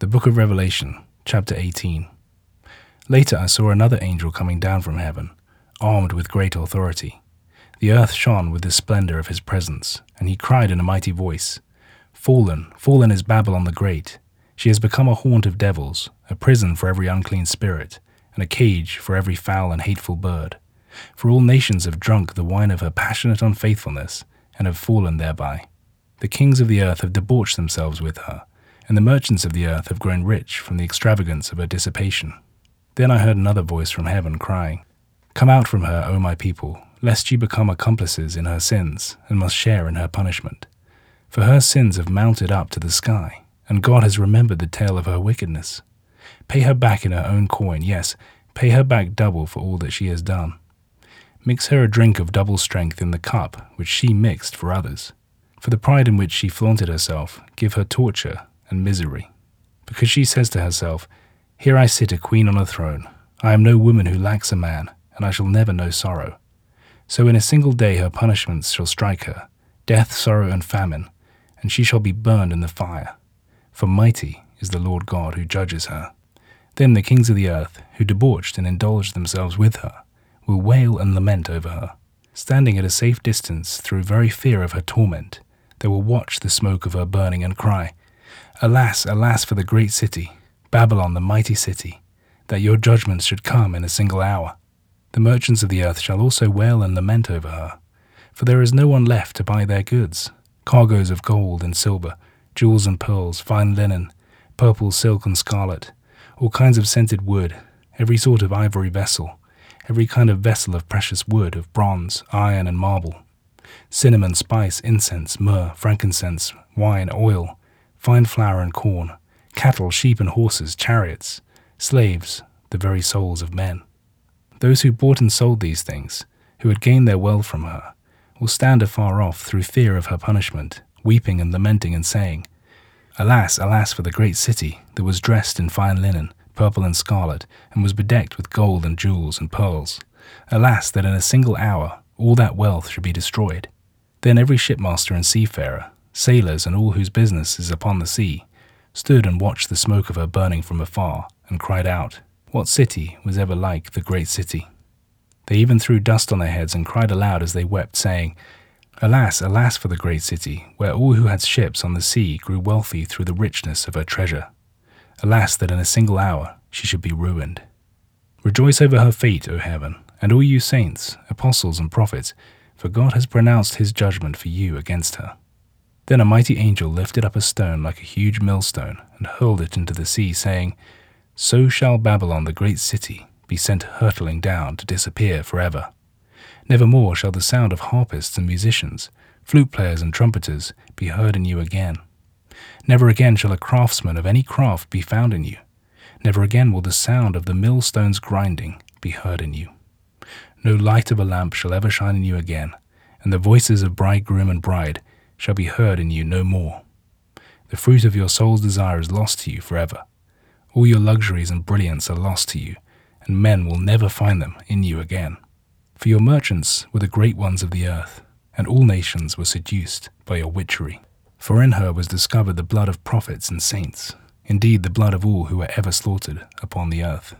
The Book of Revelation, chapter 18. Later I saw another angel coming down from heaven, armed with great authority. The earth shone with the splendor of his presence, and he cried in a mighty voice, Fallen, fallen is Babylon the Great. She has become a haunt of devils, a prison for every unclean spirit, and a cage for every foul and hateful bird. For all nations have drunk the wine of her passionate unfaithfulness, and have fallen thereby. The kings of the earth have debauched themselves with her and the merchants of the earth have grown rich from the extravagance of her dissipation. Then I heard another voice from heaven crying, Come out from her, O my people, lest you become accomplices in her sins, and must share in her punishment. For her sins have mounted up to the sky, and God has remembered the tale of her wickedness. Pay her back in her own coin, yes, pay her back double for all that she has done. Mix her a drink of double strength in the cup which she mixed for others. For the pride in which she flaunted herself, give her torture and misery, because she says to herself, Here I sit a queen on a throne. I am no woman who lacks a man, and I shall never know sorrow. So in a single day her punishments shall strike her death, sorrow, and famine, and she shall be burned in the fire. For mighty is the Lord God who judges her. Then the kings of the earth, who debauched and indulged themselves with her, will wail and lament over her. Standing at a safe distance through very fear of her torment, they will watch the smoke of her burning and cry, Alas, alas for the great city, Babylon the mighty city, that your judgments should come in a single hour. The merchants of the earth shall also wail and lament over her, for there is no one left to buy their goods cargoes of gold and silver, jewels and pearls, fine linen, purple, silk, and scarlet, all kinds of scented wood, every sort of ivory vessel, every kind of vessel of precious wood, of bronze, iron, and marble, cinnamon, spice, incense, myrrh, frankincense, wine, oil, fine flour and corn, cattle, sheep, and horses, chariots, slaves, the very souls of men. Those who bought and sold these things, who had gained their wealth from her, will stand afar off through fear of her punishment, weeping and lamenting and saying, Alas, alas for the great city that was dressed in fine linen, purple and scarlet, and was bedecked with gold and jewels and pearls. Alas, that in a single hour all that wealth should be destroyed. Then every shipmaster and seafarer, sailors and all whose business is upon the sea, stood and watched the smoke of her burning from afar, and cried out, What city was ever like the great city? They even threw dust on their heads and cried aloud as they wept, saying, Alas, alas for the great city, where all who had ships on the sea grew wealthy through the richness of her treasure. Alas, that in a single hour she should be ruined. Rejoice over her fate, O heaven, and all you saints, apostles, and prophets, for God has pronounced his judgment for you against her. Then a mighty angel lifted up a stone like a huge millstone and hurled it into the sea, saying, So shall Babylon the great city be sent hurtling down to disappear forever. Nevermore shall the sound of harpists and musicians, flute players and trumpeters be heard in you again. Never again shall a craftsman of any craft be found in you. Never again will the sound of the millstone's grinding be heard in you. No light of a lamp shall ever shine in you again, and the voices of bridegroom and bride shall be heard in you no more. The fruit of your soul's desire is lost to you forever. All your luxuries and brilliance are lost to you, and men will never find them in you again. For your merchants were the great ones of the earth, and all nations were seduced by your witchery. For in her was discovered the blood of prophets and saints, indeed the blood of all who were ever slaughtered upon the earth.